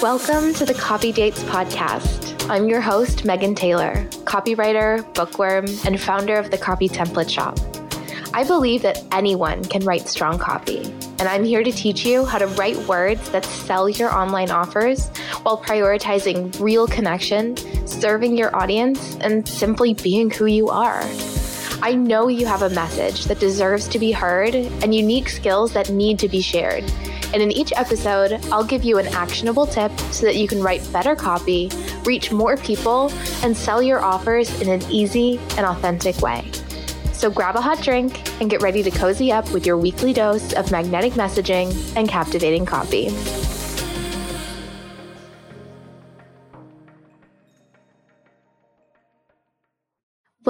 Welcome to the Copy Dates podcast. I'm your host, Megan Taylor, copywriter, bookworm, and founder of the Copy Template Shop. I believe that anyone can write strong copy, and I'm here to teach you how to write words that sell your online offers while prioritizing real connection, serving your audience, and simply being who you are. I know you have a message that deserves to be heard and unique skills that need to be shared. And in each episode, I'll give you an actionable tip so that you can write better copy, reach more people, and sell your offers in an easy and authentic way. So grab a hot drink and get ready to cozy up with your weekly dose of magnetic messaging and captivating copy.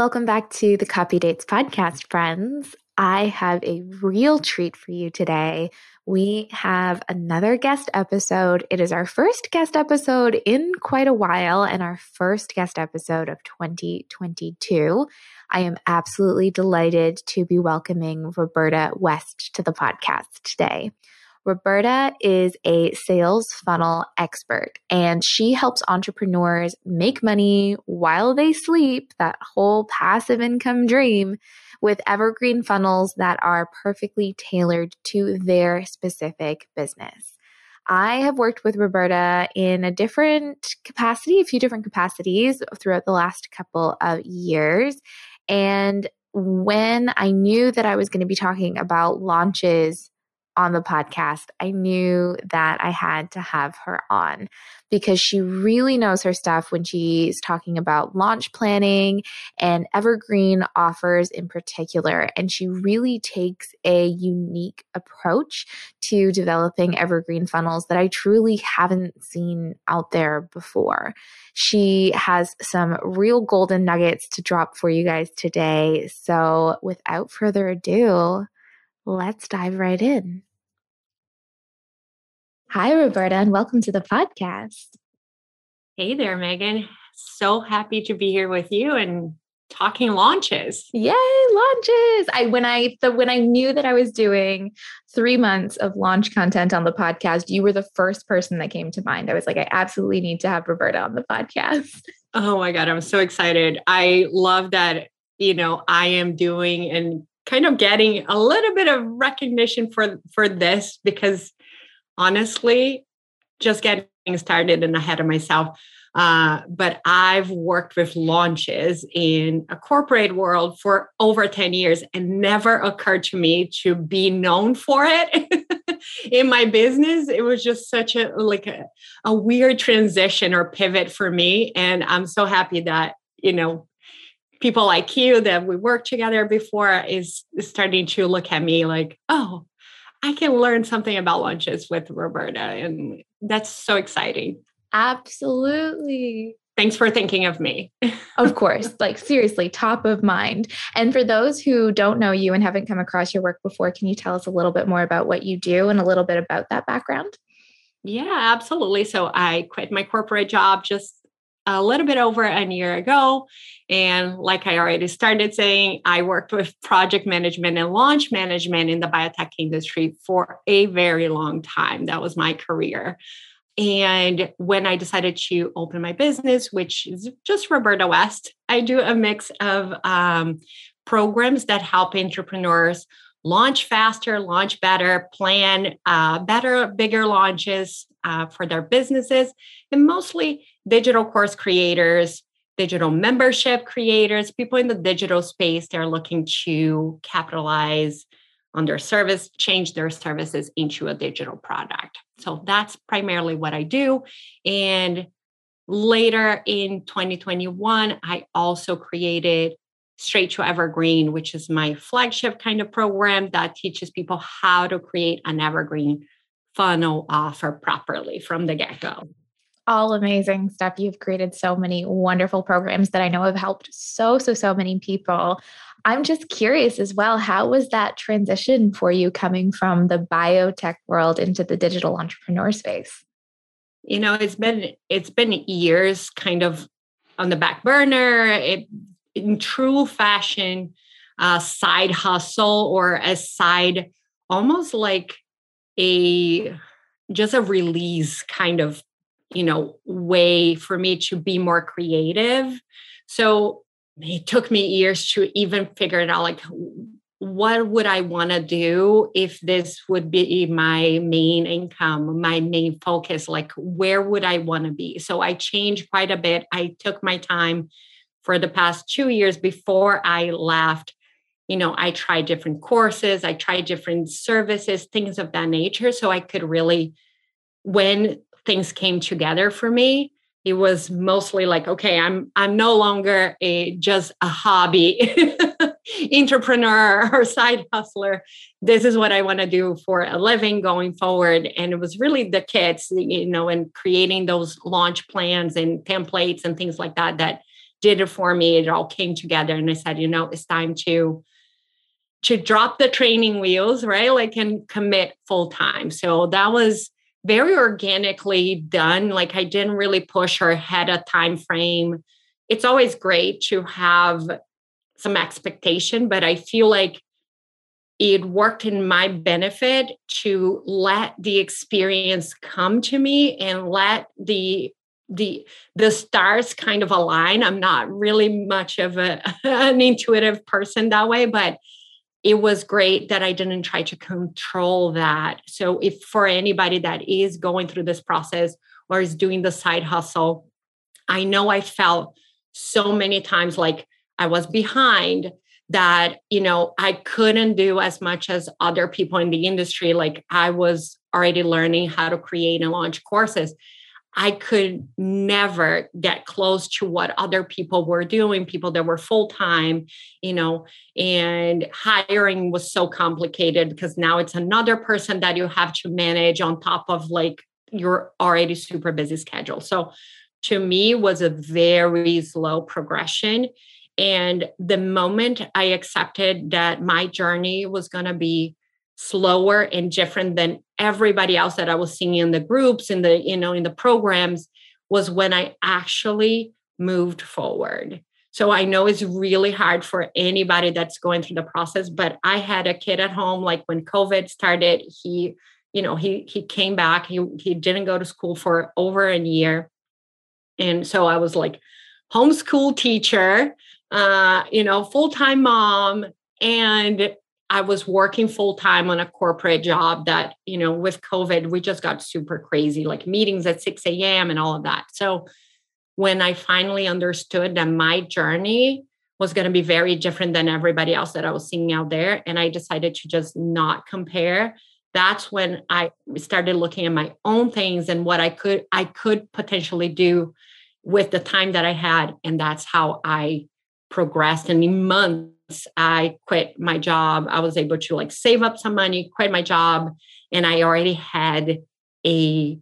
Welcome back to the Copy Dates podcast, friends. I have a real treat for you today we have another guest episode. It is our first guest episode in quite a while and our first guest episode of 2022. I am absolutely delighted to be welcoming Roberta West to the podcast today. Roberta is a sales funnel expert and she helps entrepreneurs make money while they sleep, that whole passive income dream with evergreen funnels that are perfectly tailored to their specific business. I have worked with Roberta in a different capacity, a few different capacities throughout the last couple of years. And when I knew that I was going to be talking about launches on the podcast, I knew that I had to have her on because she really knows her stuff when she's talking about launch planning and evergreen offers in particular. And she really takes a unique approach to developing evergreen funnels that I truly haven't seen out there before. She has some real golden nuggets to drop for you guys today. So without further ado, let's dive right in. Hi, Roberta, and welcome to the podcast. Hey there, Megan. So happy to be here with you and talking launches. Yay, launches. I when I the when I knew that I was doing 3 months of launch content on the podcast, you were the first person that came to mind. I was like I absolutely need to have Roberta on the podcast. Oh my god, I'm so excited. I love that, you know, I am doing and kind of getting a little bit of recognition for for this because honestly, just getting started and ahead of myself. Uh, but I've worked with launches in a corporate world for over 10 years and never occurred to me to be known for it in my business. It was just such a like a, a weird transition or pivot for me. And I'm so happy that, you know, people like you that we worked together before is, starting to look at me like, oh, I can learn something about lunches with Roberta. And that's so exciting. Absolutely. Thanks for thinking of me. of course, like seriously, top of mind. And for those who don't know you and haven't come across your work before, can you tell us a little bit more about what you do and a little bit about that background? Yeah, absolutely. So I quit my corporate job just a little bit over a year ago. And like I already started saying, I worked with project management and launch management in the biotech industry for a very long time. That was my career. And when I decided to open my business, which is just Roberta West, I do a mix of um, programs that help entrepreneurs launch faster, launch better, plan uh, better, bigger launches uh, for their businesses, and mostly digital course creators, digital membership creators, people in the digital space, they're looking to capitalize on their service, change their services into a digital product. So that's primarily what I do. And later in 2021, I also created Straight to Evergreen, which is my flagship kind of program that teaches people how to create an evergreen funnel offer properly from the get go. All amazing stuff. You've created so many wonderful programs that I know have helped so, so, so many people. I'm just curious as well, how was that transition for you coming from the biotech world into the digital entrepreneur space? You know, it's been it's been years kind of on the back burner. It in true fashion uh, side hustle or a side almost like a just a release kind of you know way for me to be more creative. So it took me years to even figure it out like what would i want to do if this would be my main income my main focus? Like where would i want to be? So i changed quite a bit. I took my time for the past two years before i left. You know i tried different courses i tried different services things of that nature so i could really when things came together for me it was mostly like okay i'm i'm no longer a just a hobby entrepreneur or side hustler. This is what i want to do for a living going forward. And it was really the kids you know and creating those launch plans and templates and things like that that did it for me. It all came together and i said you know it's time to to drop the training wheels right? Like and commit full time. So that was very organically done. Like I didn't really push or had a time frame. It's always great to have some expectation, but I feel like it worked in my benefit to let the experience come to me and let the the the stars kind of align i'm not really much of a, an intuitive person that way but it was great that I didn't try to control that. So, if for anybody that is going through this process or is doing the side hustle, I know I felt so many times like I was behind that, you know, I couldn't do as much as other people in the industry. Like I was already learning how to create and launch courses. I could never get close to what other people were doing, people that were full time, you know, and hiring was so complicated because now it's another person that you have to manage on top of like your already super busy schedule. So to me was a very slow progression and the moment I accepted that my journey was going to be slower and different than everybody else that I was seeing in the groups in the you know in the programs was when I actually moved forward. So I know it's really hard for anybody that's going through the process, but I had a kid at home like when COVID started, he you know, he he came back, he he didn't go to school for over a year. And so I was like homeschool teacher, uh, you know, full-time mom and I was working full time on a corporate job that, you know, with COVID, we just got super crazy, like meetings at 6 a.m. and all of that. So when I finally understood that my journey was going to be very different than everybody else that I was seeing out there, and I decided to just not compare, that's when I started looking at my own things and what I could I could potentially do with the time that I had. And that's how I progressed. And in months I quit my job, I was able to like save up some money, quit my job, and I already had a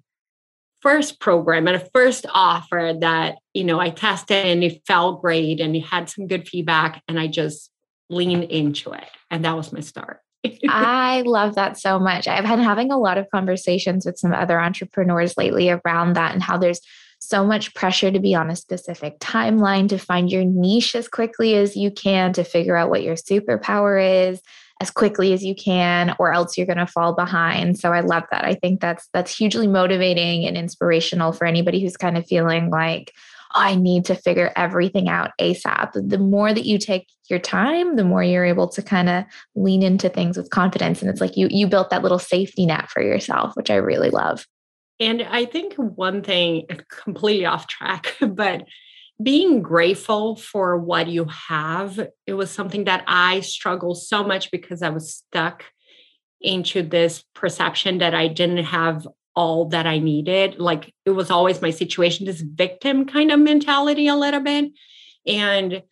first program and a first offer that you know I tested and it felt great and it had some good feedback and I just leaned into it and that was my start. I love that so much. I've been having a lot of conversations with some other entrepreneurs lately around that and how there's so much pressure to be on a specific timeline, to find your niche as quickly as you can, to figure out what your superpower is as quickly as you can or else you're going to fall behind. So I love that. I think that's that's hugely motivating and inspirational for anybody who's kind of feeling like oh, I need to figure everything out ASAP. The more that you take your time, the more you're able to kind of lean into things with confidence and it's like you you built that little safety net for yourself, which I really love. And I think one thing, completely off track, but being grateful for what you have, it was something that I struggled so much because I was stuck into this perception that I didn't have all that I needed. Like it was always my situation, this victim kind of mentality a little bit. And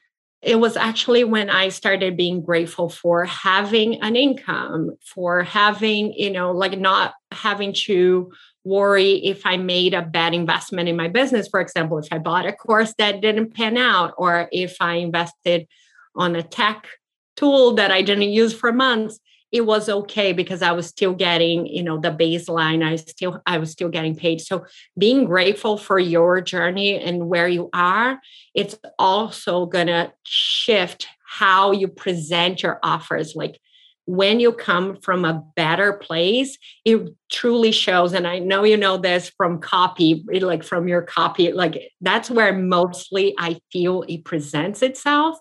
it was actually when I started being grateful for having an income, for having, you know, like not having to worry if I made a bad investment in my business. For example, if I bought a course that didn't pan out, or if I invested on a tech tool that I didn't use for months, it was okay because I was still getting, you know, the baseline. I still, I was still getting paid. So being grateful for your journey and where you are, it's also gonna shift how you present your offers. Like when you come from a better place, it truly shows. And I know you know this from copy, like from your copy, like that's where mostly I feel it presents itself.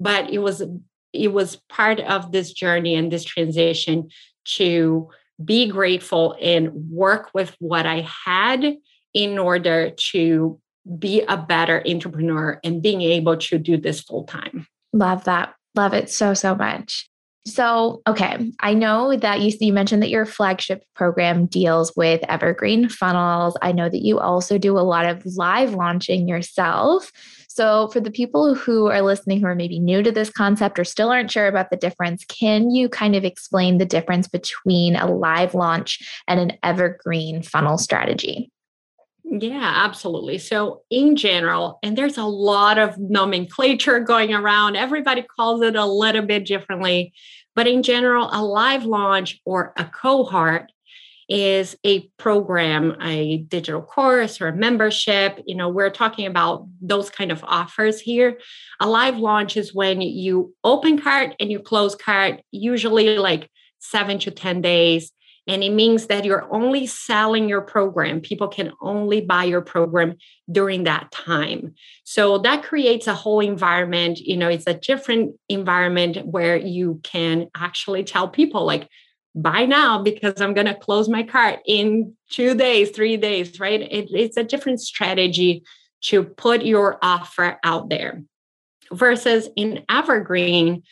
But it was it was part of this journey and this transition to be grateful and work with what I had in order to be a better entrepreneur and being able to do this full time. Love that. Love it so, so much. So, okay, I know that you, you mentioned that your flagship program deals with evergreen funnels. I know that you also do a lot of live launching yourself. So, for the people who are listening who are maybe new to this concept or still aren't sure about the difference, can you kind of explain the difference between a live launch and an evergreen funnel strategy? Yeah, absolutely. So, in general, and there's a lot of nomenclature going around, everybody calls it a little bit differently. But in general, a live launch or a cohort is a program, a digital course or a membership. You know, we're talking about those kind of offers here. A live launch is when you open cart and you close cart, usually like seven to 10 days and it means that you're only selling your program. People can only buy your program during that time. So that creates a whole environment. You know, it's a different environment where you can actually tell people, like, buy now because I'm going to close my cart in two days, three days, right? It, it's a different strategy to put your offer out there versus in Evergreen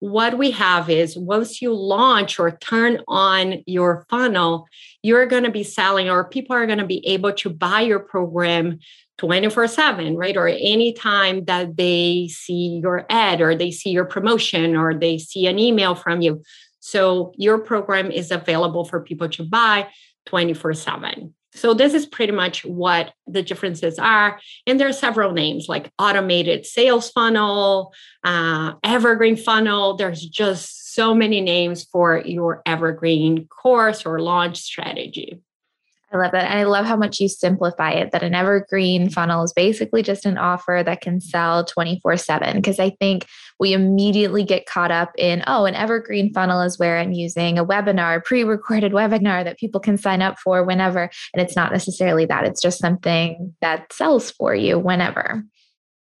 what we have is once you launch or turn on your funnel, you're going to be selling, or people are going to be able to buy your program 24 7, right? Or anytime that they see your ad or they see your promotion or they see an email from you. So your program is available for people to buy 24 7. So this is pretty much what the differences are. And there are several names like automated sales funnel, uh, evergreen funnel. There's just so many names for your evergreen course or launch strategy. I love that. And I love how much you simplify it that an evergreen funnel is basically just an offer that can sell 24 7. Because I think we immediately get caught up in, oh, an evergreen funnel is where I'm using a webinar, pre recorded webinar that people can sign up for whenever. And it's not necessarily that, it's just something that sells for you whenever.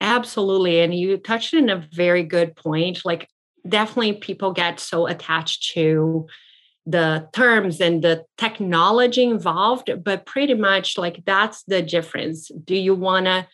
Absolutely. And you touched on a very good point. Like, definitely people get so attached to the terms and the technology involved, but pretty much like that's the difference. Do you want to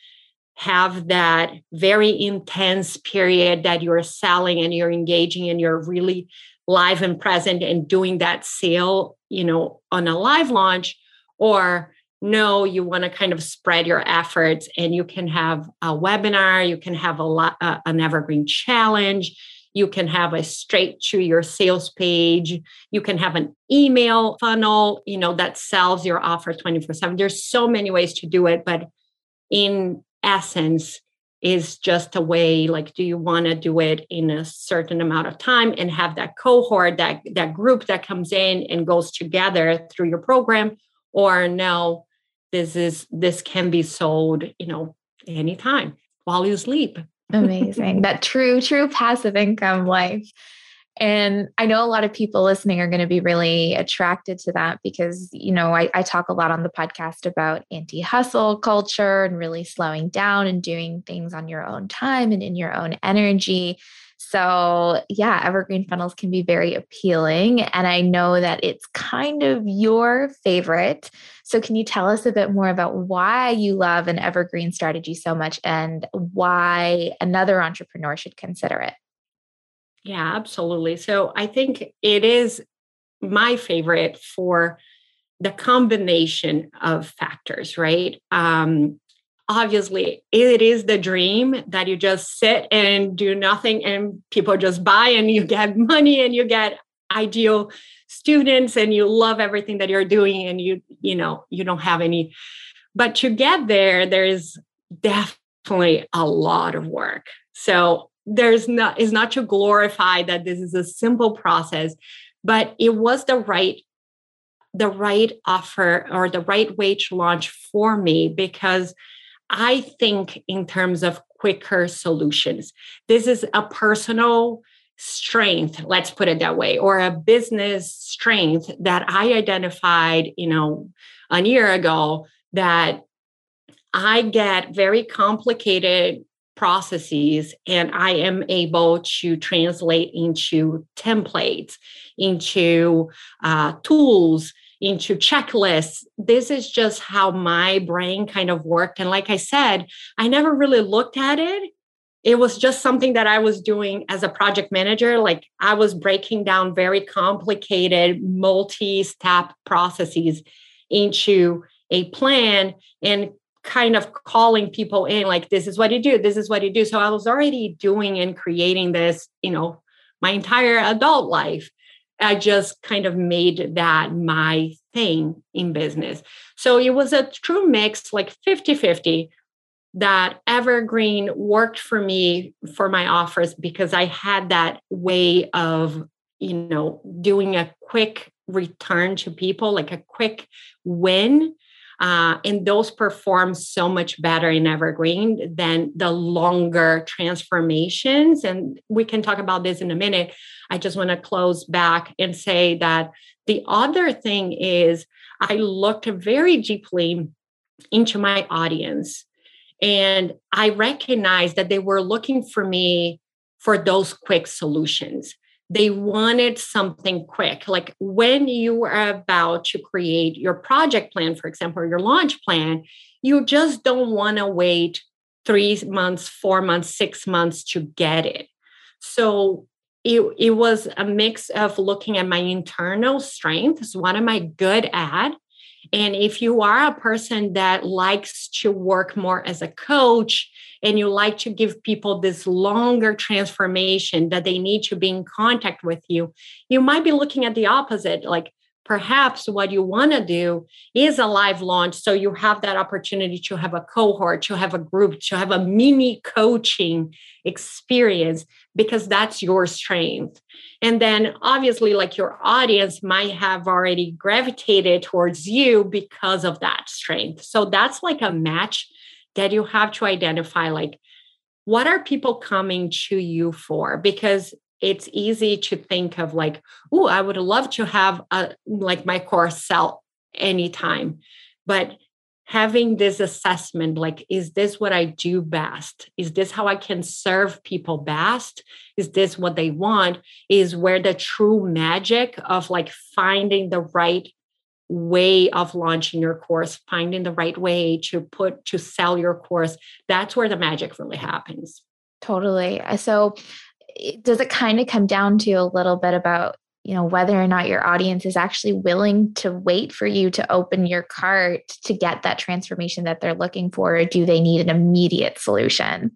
have that very intense period that you're selling and you're engaging and you're really live and present and doing that sale, you know, on a live launch? Or no, you want to kind of spread your efforts and you can have a webinar, you can have a lot, uh, an evergreen challenge you can have a straight to your sales page. You can have an email funnel, you know, that sells your offer 24 7. There's so many ways to do it, but in essence, is just a way like do you want to do it in a certain amount of time and have that cohort that that group that comes in and goes together through your program or no this is this can be sold you know anytime while you sleep Amazing. that true, true passive income life. And I know a lot of people listening are going to be really attracted to that because, you know, I, I talk a lot on the podcast about anti hustle culture and really slowing down and doing things on your own time and in your own energy. So, yeah, evergreen funnels can be very appealing. And I know that it's kind of your favorite. So, can you tell us a bit more about why you love an evergreen strategy so much and why another entrepreneur should consider it? Yeah, absolutely. So, I think it is my favorite for the combination of factors, right? Um, obviously it is the dream that you just sit and do nothing and people just buy and you get money and you get ideal students and you love everything that you're doing and you you know you don't have any. But to get there there is definitely a lot of work. So there's not is not to glorify that this is a simple process but it was the right the right offer or the right way to launch for me because I think in terms of quicker solutions. This is a personal strength let's put it that way or a business strength that i identified you know a year ago that i get very complicated processes and i am able to translate into templates into uh, tools into checklists. This is just how my brain kind of worked. And like i said i never really looked at it. It was just something that I was doing as a project manager. Like I was breaking down very complicated multi step processes into a plan and kind of calling people in like this is what you do this is what you do. So i was already doing and creating this you know my entire adult life i just kind of made that my thing in business. So it was a true mix like 50 50 that evergreen worked for me for my offers because i had that way of you know doing a quick return to people like a quick win uh, and those perform so much better in evergreen than the longer transformations and we can talk about this in a minute i just want to close back and say that the other thing is i looked very deeply into my audience and I recognized that they were looking for me for those quick solutions. They wanted something quick. Like when you are about to create your project plan, for example, or your launch plan, you just don't want to wait three months, four months, six months to get it. So it, it was a mix of looking at my internal strengths. What am I good at? And if you are a person that likes to work more as a coach and you like to give people this longer transformation that they need to be in contact with you, you might be looking at the opposite. Like, perhaps what you want to do is a live launch so you have that opportunity to have a cohort to have a group to have a mini coaching experience because that's your strength. And then obviously like your audience might have already gravitated towards you because of that strength. So that's like a match that you have to identify like what are people coming to you for? Because it's easy to think of like, oh, I would love to have a like my course sell anytime. But having this assessment like is this what i do best? Is this how i can serve people best? Is this what they want? is where the true magic of like finding the right way of launching your course finding the right way to put to sell your course that's where the magic really happens. Totally. So does it kind of come down to a little bit about you know whether or not your audience is actually willing to wait for you to open your cart to get that transformation that they're looking for or do they need an immediate solution?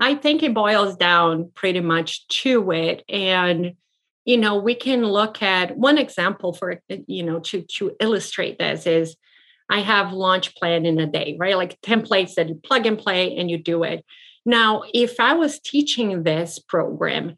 I think it boils down pretty much to it and you know we can look at one example for you know to to illustrate this is i have launch plan in a day right? Like templates that you plug and play and you do it now, if I was teaching this program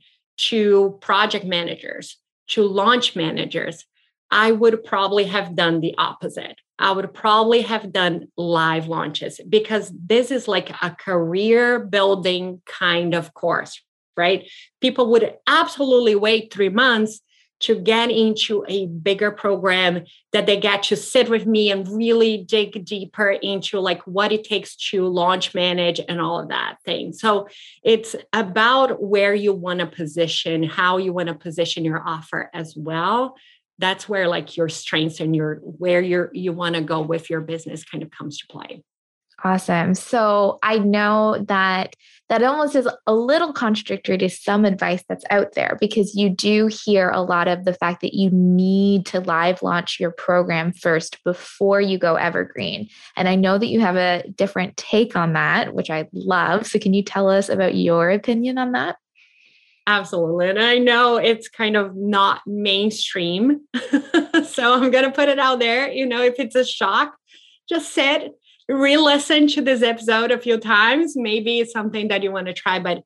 to project managers, to launch managers, I would probably have done the opposite. I would probably have done live launches because this is like a career building kind of course, right? People would absolutely wait three months to get into a bigger program that they get to sit with me and really dig deeper into like what it takes to launch manage and all of that thing. So it's about where you want to position how you want to position your offer as well. That's where like your strengths and your where you're you want to go with your business kind of comes to play Awesome. So I know that that almost is a little contradictory to some advice that's out there because you do hear a lot of the fact that you need to live launch your program first before you go evergreen. And I know that you have a different take on that, which I love. So can you tell us about your opinion on that? Absolutely. And I know it's kind of not mainstream. so I'm going to put it out there. You know, if it's a shock, just sit, re-listen to this episode a few times. Maybe it's something that you want to try. But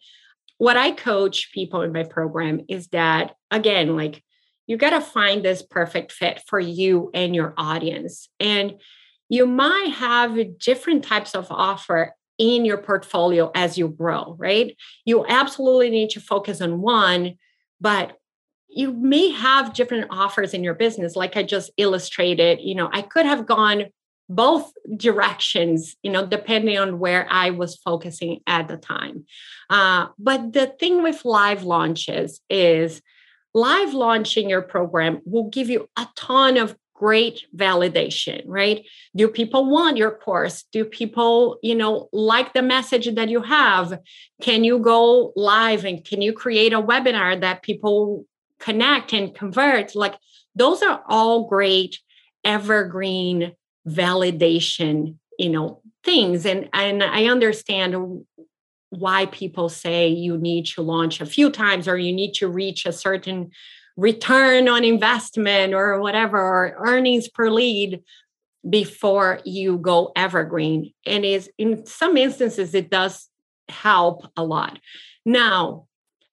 what I coach people in my program is that again, like you got to find this perfect fit for you and your audience. And you might have different types of offer in your portfolio as you grow, right? You absolutely need to focus on one, but you may have different offers in your business like I just illustrated, you know, I could have gone both directions, you know, depending on where I was focusing at the time. Uh, but the thing with live launches is live launching your program will give you a ton of great validation right? Do people want your course? Do people you know like the message that you have? Can you go live and can you create a webinar that people connect and convert? Like those are all great evergreen validation you know things. And and i understand why people say you need to launch a few times or you need to reach a certain return on investment or whatever or earnings per lead before you go evergreen. And is in some instances it does help a lot. Now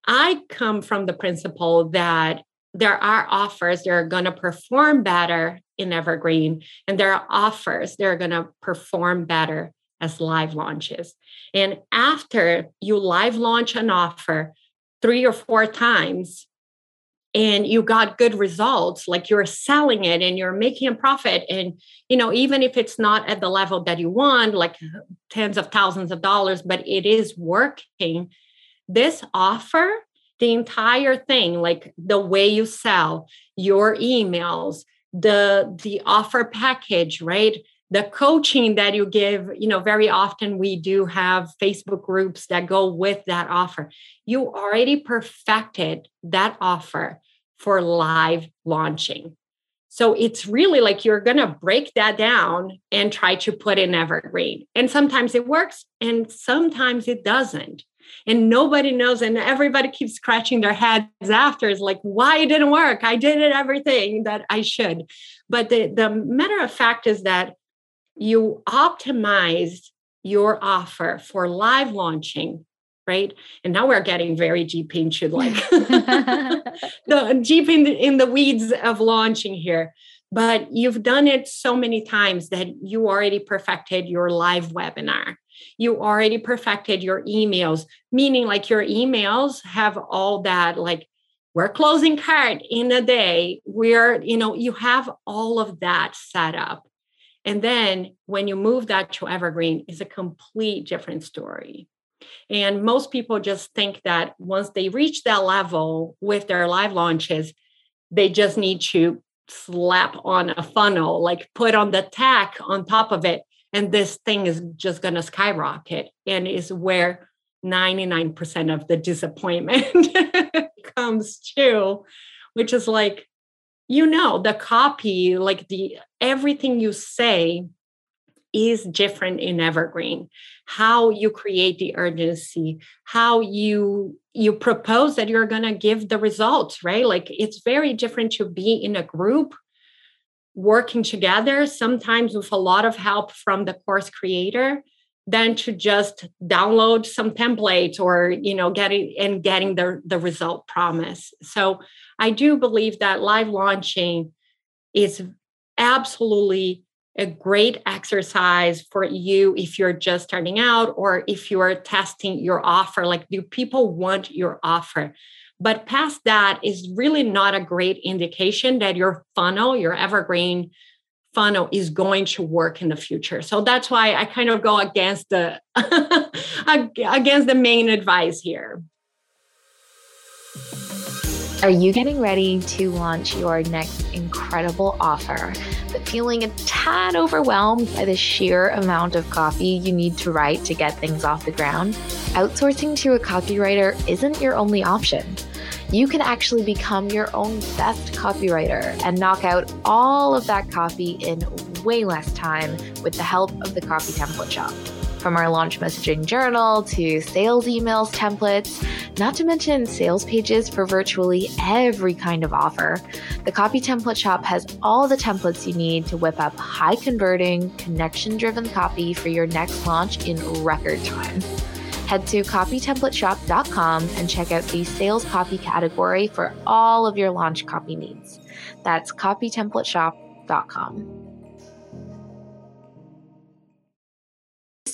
i come from the principle that there are offers that are going to perform better in evergreen and there are offers that are going to perform better as live launches. And after you live launch an offer three or four times and you got good results like you're selling it and you're making a profit and you know even if it's not at the level that you want like tens of thousands of dollars but it is working this offer the entire thing like the way you sell your emails the the offer package right the coaching that you give you know very often we do have facebook groups that go with that offer you already perfected that offer for live launching. So it's really like you're going to break that down and try to put in evergreen. And sometimes it works and sometimes it doesn't. And nobody knows, and everybody keeps scratching their heads after. it's like, why it didn't work? I did it everything that I should. But the, the matter of fact is that you optimized your offer for live launching right and now we're getting very deep into like the deep in the, in the weeds of launching here but you've done it so many times that you already perfected your live webinar you already perfected your emails meaning like your emails have all that like we're closing cart in a day. We're you know you have all of that set up. And then when you move that to evergreen is a complete different story. And most people just think that once they reach that level with their live launches, they just need to slap on a funnel, like put on the tack on top of it. And this thing is just going to skyrocket and is where 99% of the disappointment comes to, which is like, you know, the copy, like the everything you say is different in evergreen. How you create the urgency how you you propose that you're going to give the results right? Like it's very different to be in a group working together sometimes with a lot of help from the course creator than to just download some templates or you know getting and getting the the result promise so i do believe that live launching is absolutely a great exercise for you if you're just starting out or if you're testing your offer. Like, do people want your offer? But past that is really not a great indication that your funnel, your evergreen funnel is going to work in the future. So that's why I kind of go against the against the main advice here. Are you getting ready to launch your next incredible offer, but feeling a tad overwhelmed by the sheer amount of copy you need to write to get things off the ground? Outsourcing to a copywriter isn't your only option. You can actually become your own best copywriter and knock out all of that copy in way less time with the help of the Copy Template Shop from our launch messaging journal to sales emails templates, not to mention sales pages for virtually every kind of offer. The Copy Template Shop has all the templates you need to whip up high converting, connection driven copy for your next launch in record time. Head to copytemplateshop.com and check out the sales copy category for all of your launch copy needs. That's copytemplateshop.com.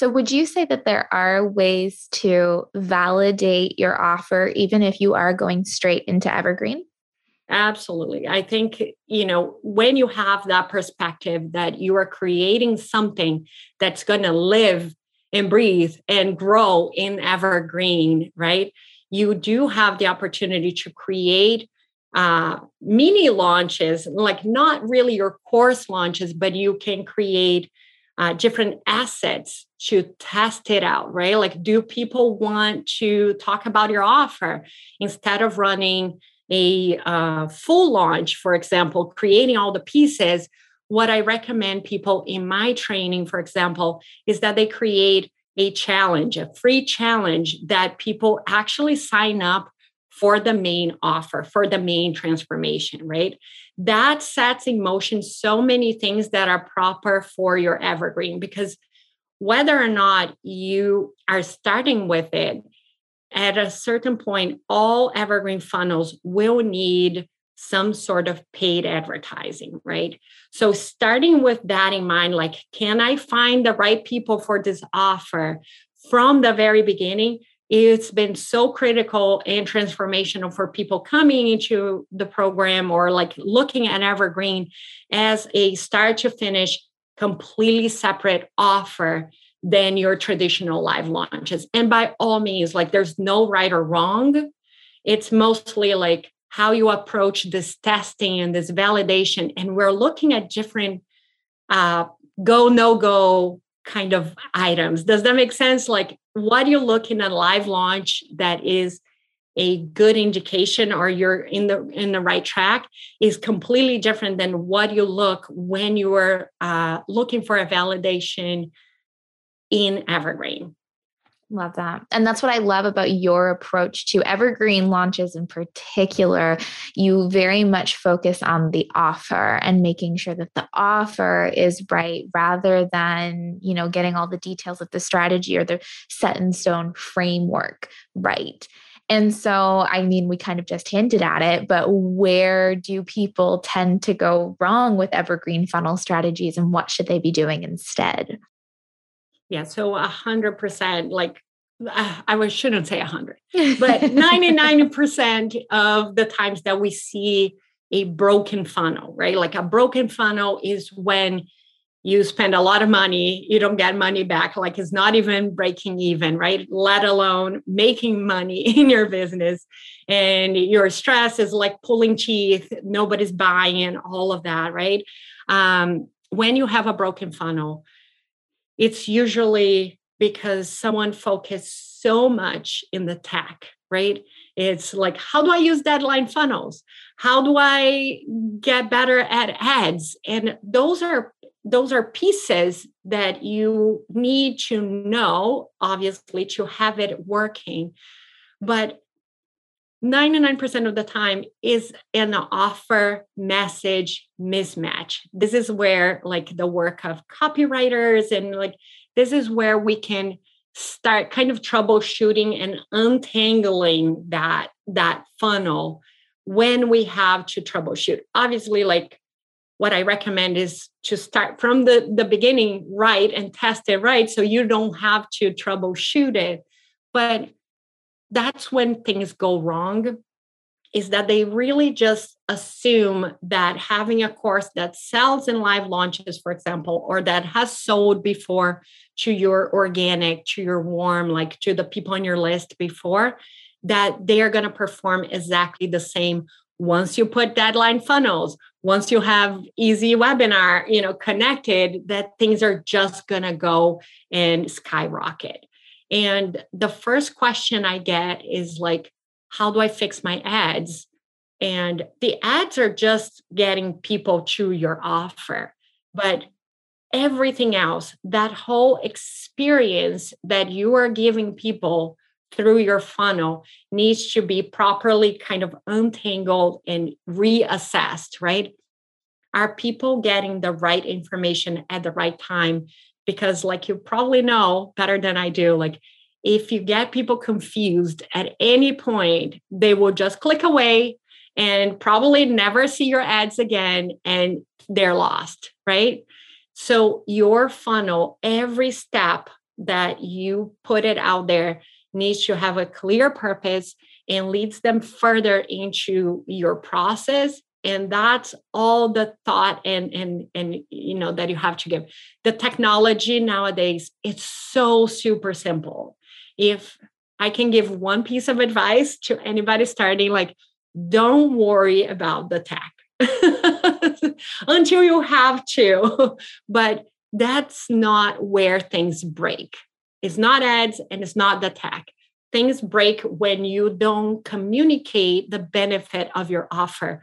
So, would you say that there are ways to validate your offer, even if you are going straight into Evergreen? Absolutely. I think, you know, when you have that perspective that you are creating something that's going to live and breathe and grow in evergreen, right? You do have the opportunity to create uh, mini launches, like not really your course launches, but you can create uh, different assets to test it out, right? Like, do people want to talk about your offer instead of running a uh, full launch, for example, creating all the pieces? What I recommend people in my training, for example, is that they create a challenge, a free challenge that people actually sign up for the main offer, for the main transformation, right? That sets in motion so many things that are proper for your evergreen because whether or not you are starting with it, at a certain point, all evergreen funnels will need some sort of paid advertising, right? So, starting with that in mind, like, can I find the right people for this offer from the very beginning? It's been so critical and transformational for people coming into the program or like looking at Evergreen as a start to finish, completely separate offer than your traditional live launches. And by all means, like, there's no right or wrong. It's mostly like how you approach this testing and this validation. And we're looking at different uh, go, no go kind of items. Does that make sense? Like what you look in a live launch that is a good indication or you're in the in the right track is completely different than what you look when you are uh, looking for a validation in evergreen Love that. And that's what I love about your approach to evergreen launches in particular. You very much focus on the offer and making sure that the offer is right rather than, you know, getting all the details of the strategy or the set in stone framework right. And so, I mean, we kind of just hinted at it, but where do people tend to go wrong with evergreen funnel strategies and what should they be doing instead? Yeah, so a hundred percent, like uh, I shouldn't say a hundred, but 99% of the times that we see a broken funnel, right? Like a broken funnel is when you spend a lot of money, you don't get money back, like it's not even breaking even, right? Let alone making money in your business. And your stress is like pulling teeth, nobody's buying, all of that, right? Um, when you have a broken funnel, it's usually because someone focused so much in the tech, right? It's like, how do I use deadline funnels? How do I get better at ads? And those are those are pieces that you need to know, obviously, to have it working. But 99% of the time is an offer message mismatch. This is where like the work of copywriters and like this is where we can start kind of troubleshooting and untangling that that funnel when we have to troubleshoot. Obviously like what I recommend is to start from the the beginning right and test it right so you don't have to troubleshoot it. But that's when things go wrong is that they really just assume that having a course that sells in live launches, for example, or that has sold before to your organic, to your warm, like to the people on your list before, that they are going to perform exactly the same once you put deadline funnels once you have easy webinar you know connected that things are just going to go and skyrocket and the first question I get is like, how do I fix my ads? And the ads are just getting people to your offer. But everything else, that whole experience that you are giving people through your funnel needs to be properly kind of untangled and reassessed, right? Are people getting the right information at the right time? Because like you probably know better than I do, like if you get people confused at any point, they will just click away and probably never see your ads again and they're lost, right? So your funnel, every step that you put it out there needs to have a clear purpose and leads them further into your process and that's all the thought and and and you know that you have to give. The technology nowadays it's so super simple. If i can give one piece of advice to anybody starting like don't worry about the tech until you have to. But that's not where things break. It's not ads and it's not the tech. Things break when you don't communicate the benefit of your offer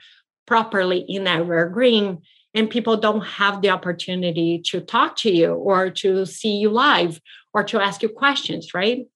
properly in evergreen and people don't have the opportunity to talk to you or to see you live or to ask you questions right?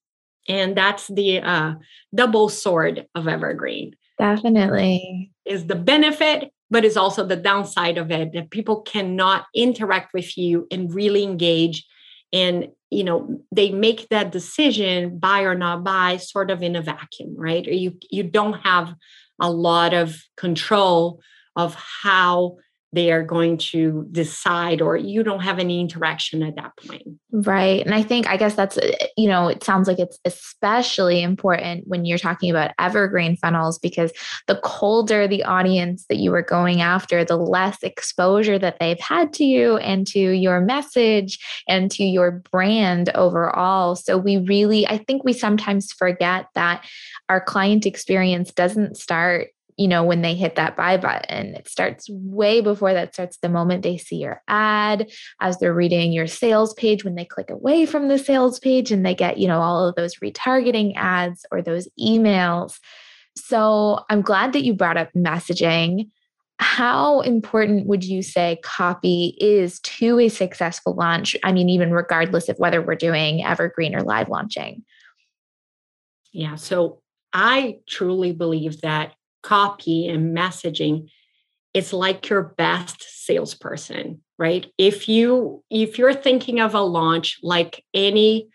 And that's the uh, double sword of evergreen. Definitely. Is the benefit but it's also the downside of it that people cannot interact with you and really engage and you know they make that decision buy or not buy sort of in a vacuum right? Or you you don't have a lot of control of how they are going to decide or you don't have any interaction at that point. Right. And i think i guess that's you know it sounds like it's especially important when you're talking about evergreen funnels because the colder the audience that you are going after the less exposure that they've had to you and to your message and to your brand overall. So we really i think we sometimes forget that our client experience doesn't start you know, when they hit that buy button, it starts way before that starts the moment they see your ad, as they're reading your sales page, when they click away from the sales page and they get, you know, all of those retargeting ads or those emails. So I'm glad that you brought up messaging. How important would you say copy is to a successful launch? I mean, even regardless of whether we're doing evergreen or live launching. Yeah. So I truly believe that copy and messaging it's like your best salesperson right? If you if you're thinking of a launch like any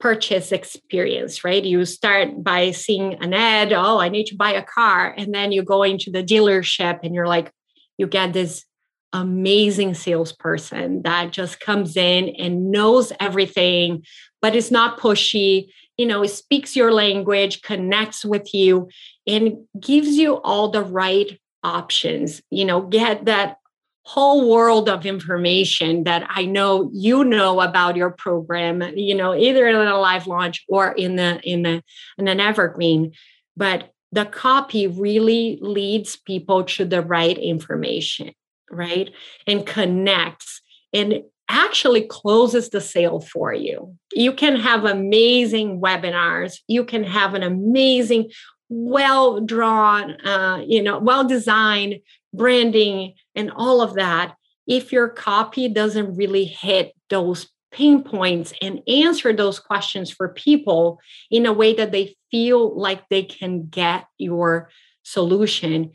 purchase experience right? You start by seeing an ad oh i need to buy a car and then you go into the dealership and you're like you get this amazing salesperson that just comes in and knows everything but is not pushy you know speaks your language connects with you and gives you all the right options. You know get that whole world of information that i know you know about your program you know either in a live launch or in the in the in an evergreen. But the copy really leads people to the right information right and connects and actually closes the sale for you. You can have amazing webinars. You can have an amazing, well drawn, uh, you know, well designed branding and all of that. If your copy doesn't really hit those pain points and answer those questions for people in a way that they feel like they can get your solution,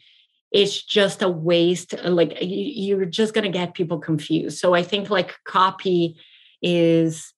it's just a waste like you're just going to get people confused. So i think like copy is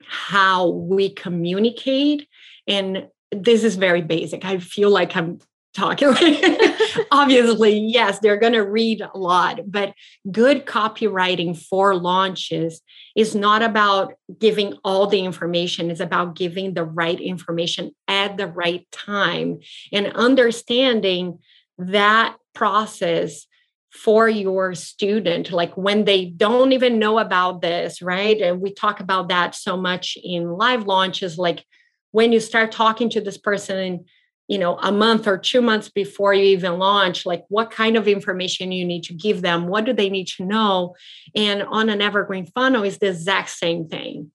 how we communicate and this is very basic. I feel like i'm talking obviously yes they're going to read a lot but good copywriting for launches is not about giving all the information it's about giving the right information at the right time and understanding that process for your student like when they don't even know about this right? And we talk about that so much in live launches like when you start talking to this person you know a month or two months before you even launch like what kind of information you need to give them what do they need to know? And on an evergreen funnel is the exact same thing.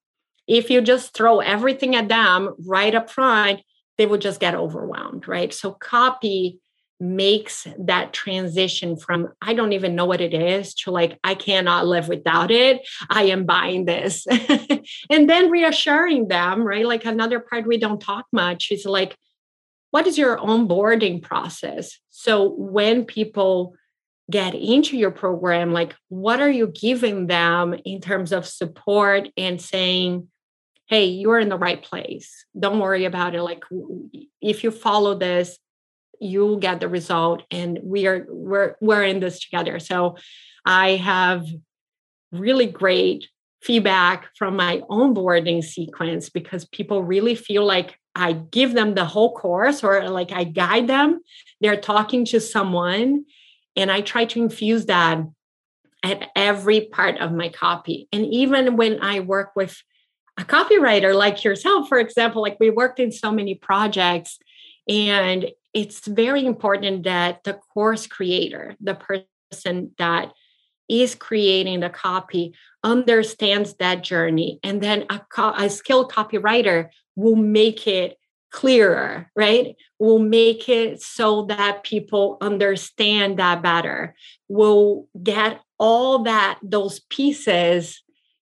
If you just throw everything at them right up front they will just get overwhelmed right? So copy makes that transition from I don't even know what it is to like I cannot live without it. I am buying this. and then reassuring them, right? Like another part we don't talk much is like what is your onboarding process? So when people get into your program, like what are you giving them in terms of support and saying, hey, you're in the right place. Don't worry about it. Like if you follow this, you'll get the result and we are we're we're in this together so i have really great feedback from my onboarding sequence because people really feel like I give them the whole course or like I guide them. They're talking to someone, and I try to infuse that at every part of my copy. And even when I work with a copywriter like yourself, for example, like we worked in so many projects, and it's very important that the course creator, the person that is creating the copy, understands that journey. And then a, co- a skilled copywriter will make it clearer, right? Will make it so that people understand that better. Will get all that, those pieces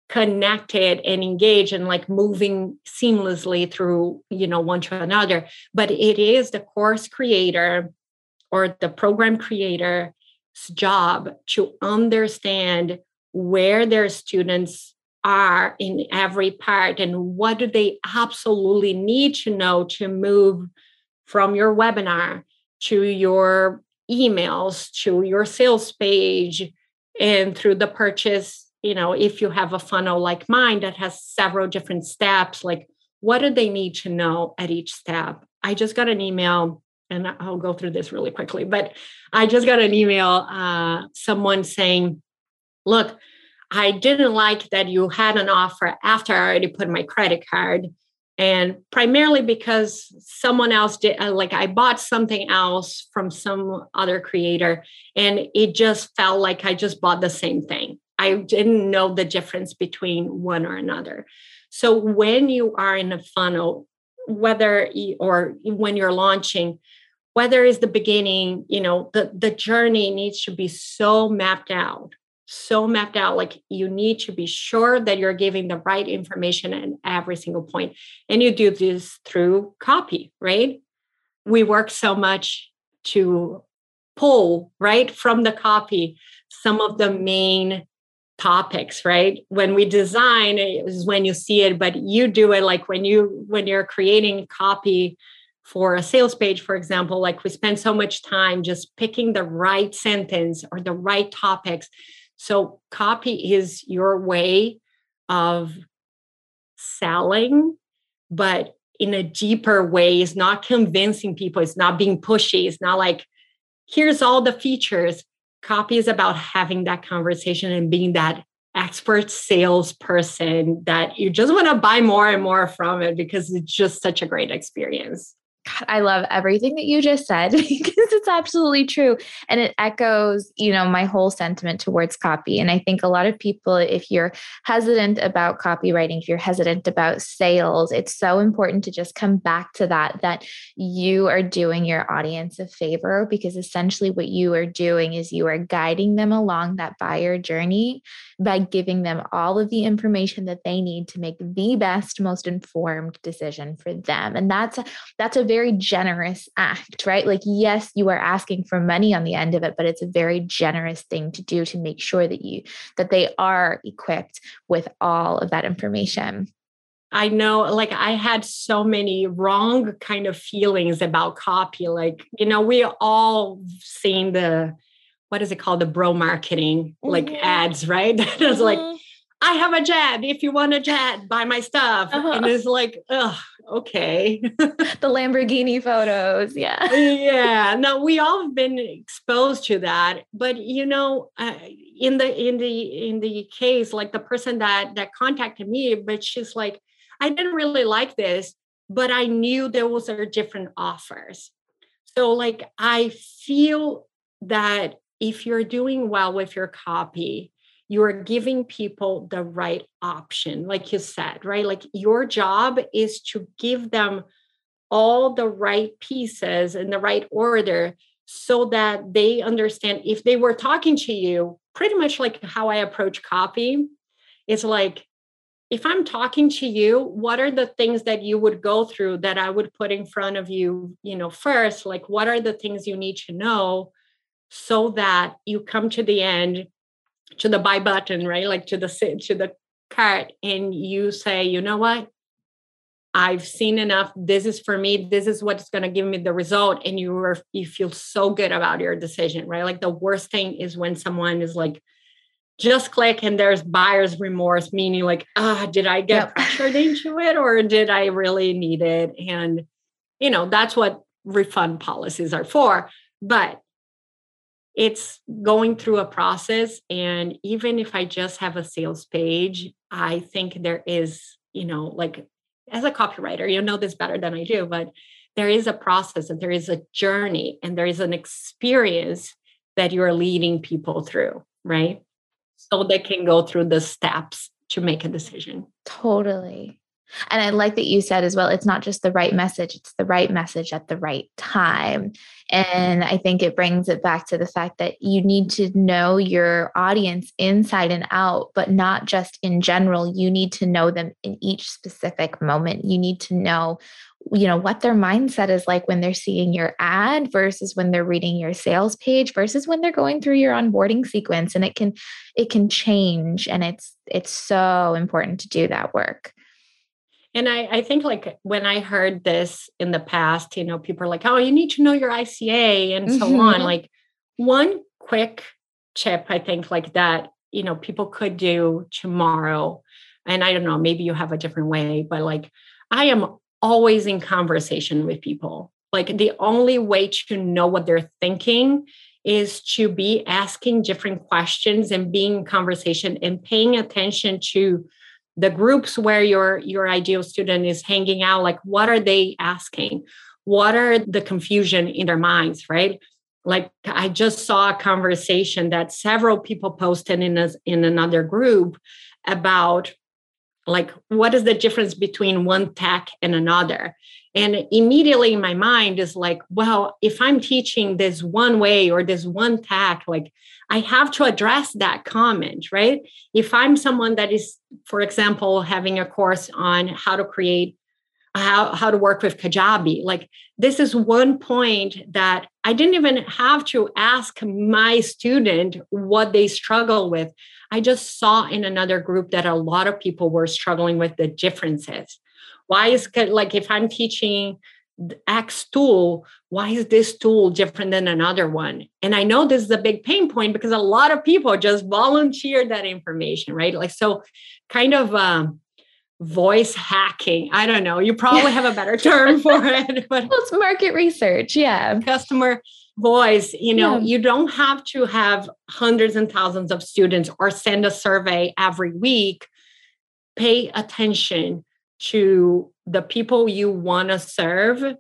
connected and engaged and like moving seamlessly through you know one to another. But it is the course creator or the program creator's job to understand where their students are in every part and what do they absolutely need to know to move from your webinar to your emails to your sales page and through the purchase you know, if you have a funnel like mine that has several different steps, like what do they need to know at each step? I just got an email and I'll go through this really quickly, but I just got an email, uh, someone saying, look, I didn't like that you had an offer after I already put my credit card. And primarily because someone else did, uh, like I bought something else from some other creator, and it just felt like I just bought the same thing. I didn't know the difference between one or another. So when you are in a funnel, whether you, or when you're launching, whether it's the beginning, you know, the, the journey needs to be so mapped out, so mapped out. Like you need to be sure that you're giving the right information at every single point. And you do this through copy, right? We work so much to pull right from the copy some of the main topics right? When we design is when you see it but you do it like when you when you're creating copy for a sales page for example like we spend so much time just picking the right sentence or the right topics. So copy is your way of selling but in a deeper way. Is not convincing people. It's not being pushy. It's not like here's all the features copy is about having that conversation and being that expert salesperson that you just want to buy more and more from it because it's just such a great experience. God, I love everything that you just said because it's absolutely true. And it echoes, you know, my whole sentiment towards copy. And I think a lot of people, if you're hesitant about copywriting, if you're hesitant about sales, it's so important to just come back to that, that you are doing your audience a favor because essentially what you are doing is you are guiding them along that buyer journey by giving them all of the information that they need to make the best, most informed decision for them. And that's, that's a very generous act, right? Like, yes, you are asking for money on the end of it, but it's a very generous thing to do to make sure that you that they are equipped with all of that information. I know, like, I had so many wrong kind of feelings about copy. Like, you know, we all seen the what is it called, the bro marketing, like mm-hmm. ads, right? That's mm-hmm. like I have a jet. If you want a jet, buy my stuff. Uh-huh. And it's like, ugh, okay. the Lamborghini photos. Yeah. yeah. No, we all have been exposed to that. But you know, uh, in the in the in the case, like the person that that contacted me, but she's like, I didn't really like this, but I knew there was a different offers. So like I feel that if you're doing well with your copy, you are giving people the right option like you said right? Like your job is to give them all the right pieces in the right order so that they understand if they were talking to you pretty much like how i approach copy it's like if i'm talking to you what are the things that you would go through that i would put in front of you you know first? Like what are the things you need to know so that you come to the end to the buy button, right? Like to the to the cart, and you say, you know what? I've seen enough. This is for me. This is what's going to give me the result, and you are you feel so good about your decision, right? Like the worst thing is when someone is like, just click and there's buyer's remorse, meaning like, ah, did I get yep. pressured into it or did I really need it? And, you know, that's what refund policies are for. But it's going through a process. And even if I just have a sales page, I think there is, you know, like as a copywriter, you know this better than I do, but there is a process and there is a journey and there is an experience that you're leading people through, right? So they can go through the steps to make a decision. Totally. And I like that you said as well, it's not just the right message, it's the right message at the right time. And I think it brings it back to the fact that you need to know your audience inside and out, but not just in general. You need to know them in each specific moment. You need to know you know what their mindset is like when they're seeing your ad versus when they're reading your sales page versus when they're going through your onboarding sequence and it can it can change and it's it's so important to do that work and I, I think like when I heard this in the past, you know, people are like, oh, you need to know your ICA and so mm-hmm. on. Like one quick tip, I think like that, you know, people could do tomorrow. And I don't know, maybe you have a different way, but like I am always in conversation with people. Like the only way to know what they're thinking is to be asking different questions and being in conversation and paying attention to the groups where your your ideal student is hanging out like what are they asking? What are the confusion in their minds right? Like i just saw a conversation that several people posted in a, in another group about like what is the difference between one tech and another? And immediately in my mind is like well if i'm teaching this one way or this one tech like I have to address that comment, right? If I'm someone that is, for example, having a course on how to create, how, how to work with Kajabi, like this is one point that I didn't even have to ask my student what they struggle with. I just saw in another group that a lot of people were struggling with the differences. Why is like if I'm teaching X tool, why is this tool different than another one? And I know this is a big pain point because a lot of people just volunteer that information, right? Like, so kind of um, voice hacking. I don't know. You probably have a better term for it, but well, it's market research. Yeah. Customer voice, you know, yeah. you don't have to have hundreds and thousands of students or send a survey every week. Pay attention to the people you want to serve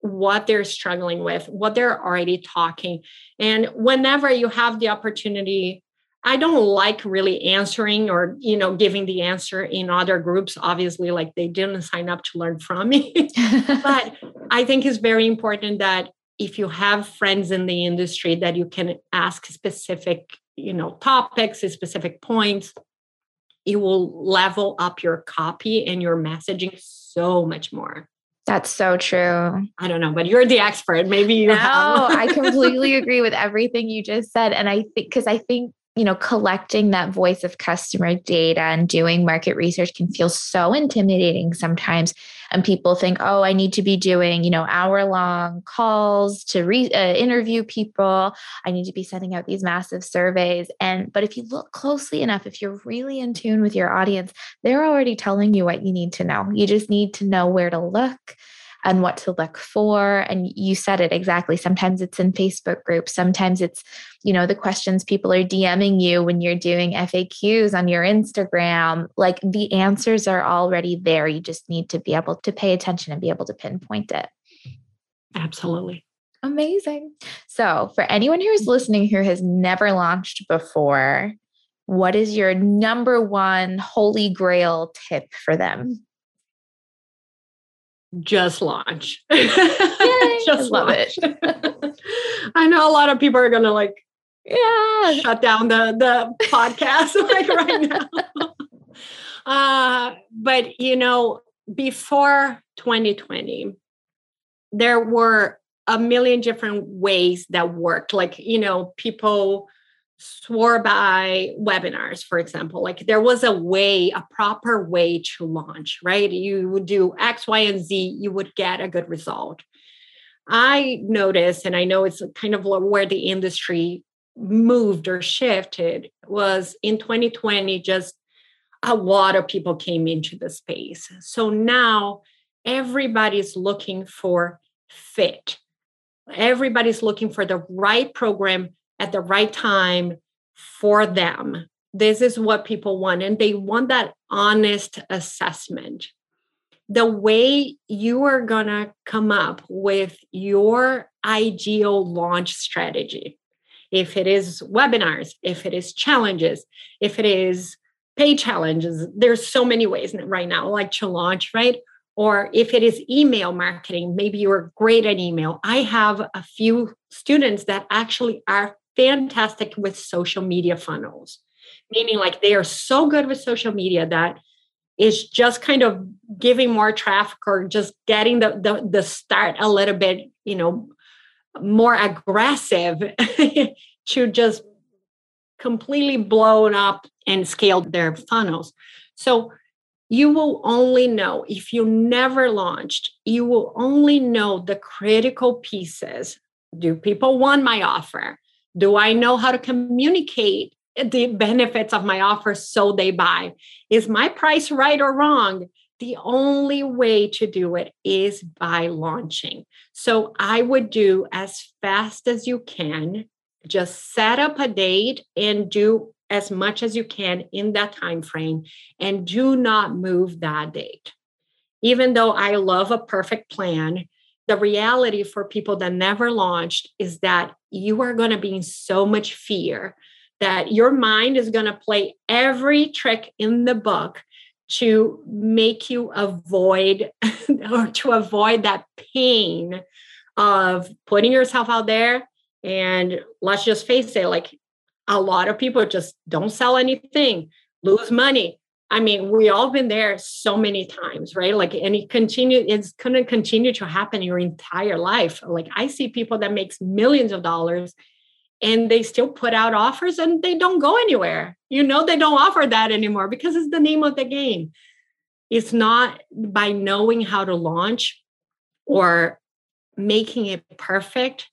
what they're struggling with what they're already talking. And whenever you have the opportunity i don't like really answering or you know giving the answer in other groups obviously like they didn't sign up to learn from me. But i think it's very important that if you have friends in the industry that you can ask specific you know topics specific points it will level up your copy and your messaging so much more. That's so true. I don't know, but you're the expert. Maybe you no, I completely agree with everything you just said. And I think, because I think you know, collecting that voice of customer data and doing market research can feel so intimidating sometimes. And people think, oh, I need to be doing, you know, hour long calls to re- uh, interview people. I need to be sending out these massive surveys. And, but if you look closely enough, if you're really in tune with your audience, they're already telling you what you need to know. You just need to know where to look and what to look for. And you said it exactly. Sometimes it's in Facebook groups, sometimes it's, you know, the questions people are DMing you when you're doing FAQs on your Instagram. Like the answers are already there. You just need to be able to pay attention and be able to pinpoint it. Absolutely. Amazing. So, for anyone who's listening who has never launched before, what is your number one holy grail tip for them? Just launch. just love launch. it. I know a lot of people are gonna like yeah shut down the the podcast like right now. Uh, but you know, before 2020, there were a million different ways that worked. Like, you know, people swore by webinars, for example. Like there was a way, a proper way to launch, right? You would do X, Y, and Z, you would get a good result. I noticed, and I know it's kind of where the industry moved or shifted was in 2020 just a lot of people came into the space so now everybody's looking for fit everybody's looking for the right program at the right time for them. This is what people want and they want that honest assessment. The way you are going to come up with your ideal launch strategy if it is webinars if it is challenges if it is pay challenges there's so many ways right now like to launch right? Or if it is email marketing maybe you're great at email. I have a few students that actually are fantastic with social media funnels meaning like they are so good with social media that is just kind of giving more traffic or just getting the, the, the start a little bit, you know, more aggressive to just completely blown up and scaled their funnels. So you will only know if you never launched, you will only know the critical pieces. Do people want my offer? Do I know how to communicate the benefits of my offer so they buy. Is my price right or wrong? The only way to do it is by launching. So I would do as fast as you can. Just set up a date and do as much as you can in that time frame and do not move that date. Even though I love a perfect plan, the reality for people that never launched is that you are going to be in so much fear that your mind is going to play every trick in the book to make you avoid or to avoid that pain of putting yourself out there. And let's just face it like a lot of people just don't sell anything lose money i mean we all been there so many times right like and it continue it's to continue to happen your entire life like i see people that makes millions of dollars and they still put out offers and they don't go anywhere. You know, they don't offer that anymore because it's the name of the game. It's not by knowing how to launch or making it perfect,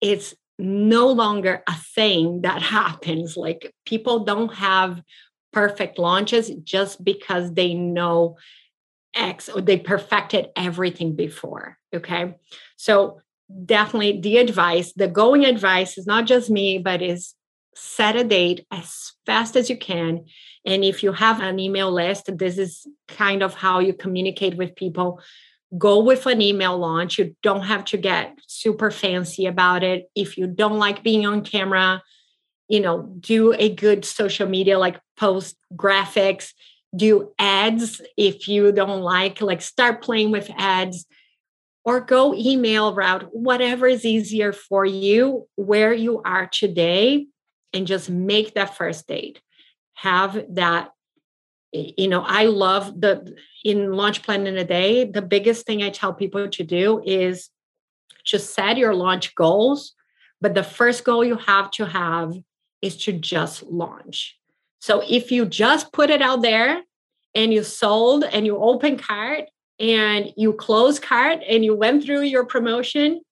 it's no longer a thing that happens. Like people don't have perfect launches just because they know X or they perfected everything before. Okay. So definitely the advice, the going advice is not just me, but is set a date as fast as you can. And if you have an email list, this is kind of how you communicate with people. Go with an email launch. You don't have to get super fancy about it. If you don't like being on camera, you know, do a good social media like post graphics, do ads if you don't like, like start playing with ads or go email route, whatever is easier for you, where you are today, and just make that first date. Have that, you know, I love the in launch plan in a day. The biggest thing I tell people to do is just set your launch goals. But the first goal you have to have is to just launch. So if you just put it out there and you sold and you open cart and you close cart and you went through your promotion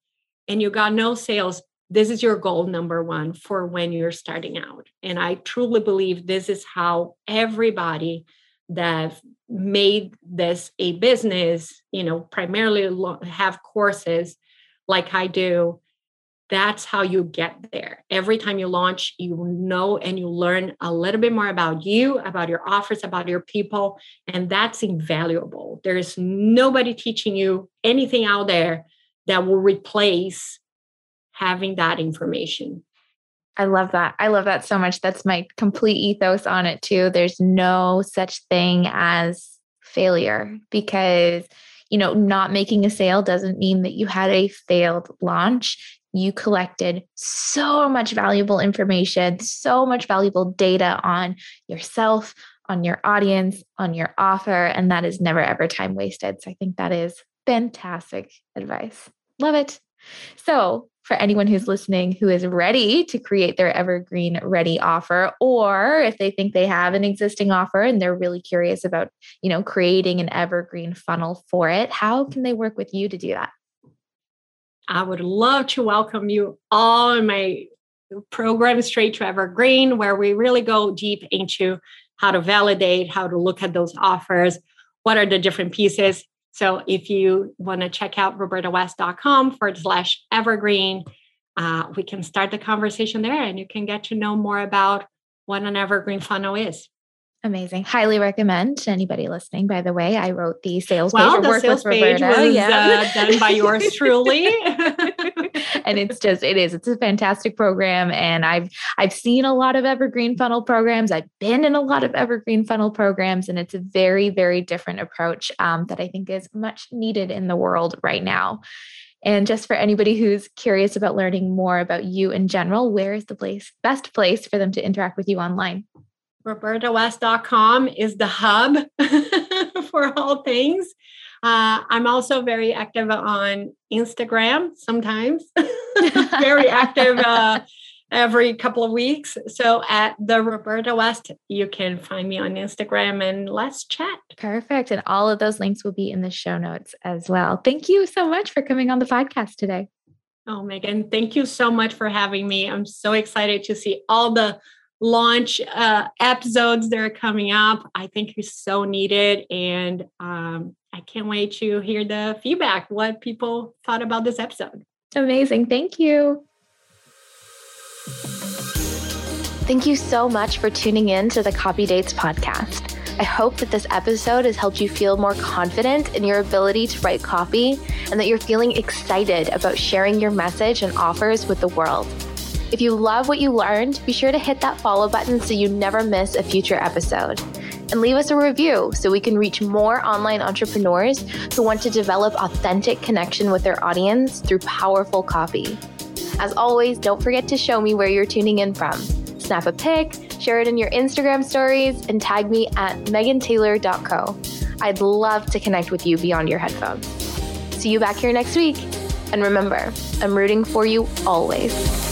and you got no sales, this is your goal number one for when you're starting out. And I truly believe this is how everybody that made this a business, you know, primarily have courses like I do, that's how you get there. Every time you launch, you know and you learn a little bit more about you, about your offers, about your people, and that's invaluable. There is nobody teaching you anything out there that will replace having that information. I love that. I love that so much. That's my complete ethos on it too. There's no such thing as failure because you know, not making a sale doesn't mean that you had a failed launch you collected so much valuable information, so much valuable data on yourself, on your audience, on your offer, and that is never ever time wasted. So I think that is fantastic advice. Love it. So, for anyone who's listening who is ready to create their evergreen ready offer or if they think they have an existing offer and they're really curious about, you know, creating an evergreen funnel for it, how can they work with you to do that? I would love to welcome you all in my program straight to evergreen where we really go deep into how to validate how to look at those offers what are the different pieces. So if you want to check out robertawest.com forward slash evergreen uh, we can start the conversation there and you can get to know more about what an evergreen funnel is Amazing. Highly recommend to anybody listening. By the way, I wrote the sales well, page. the sales page was yeah. uh, done by yours truly. and it's just it is it's a fantastic program and I've I've seen a lot of evergreen funnel programs. I've been in a lot of evergreen funnel programs and it's a very very different approach um, that I think is much needed in the world right now. And just for anybody who's curious about learning more about you in general, where is the place best place for them to interact with you online? robertawest.com is the hub for all things. Uh, I'm also very active on Instagram sometimes, very active uh, every couple of weeks. So at the Roberta West, you can find me on Instagram and let's chat. Perfect. And all of those links will be in the show notes as well. Thank you so much for coming on the podcast today. Oh, Megan, thank you so much for having me. I'm so excited to see all the launch uh, episodes that are coming up. I think is so needed, and um, I can't wait to hear the feedback. What people thought about this episode. Amazing! Thank you. Thank you so much for tuning in to the Copy Dates podcast. I hope that this episode has helped you feel more confident in your ability to write copy and that you're feeling excited about sharing your message and offers with the world. If you love what you learned, be sure to hit that follow button so you never miss a future episode. And leave us a review so we can reach more online entrepreneurs who want to develop authentic connection with their audience through powerful copy. As always, don't forget to show me where you're tuning in from. Snap a pic, share it in your Instagram stories, and tag me at megantaylor.co. I'd love to connect with you beyond your headphones. See you back here next week. And remember, I'm rooting for you always.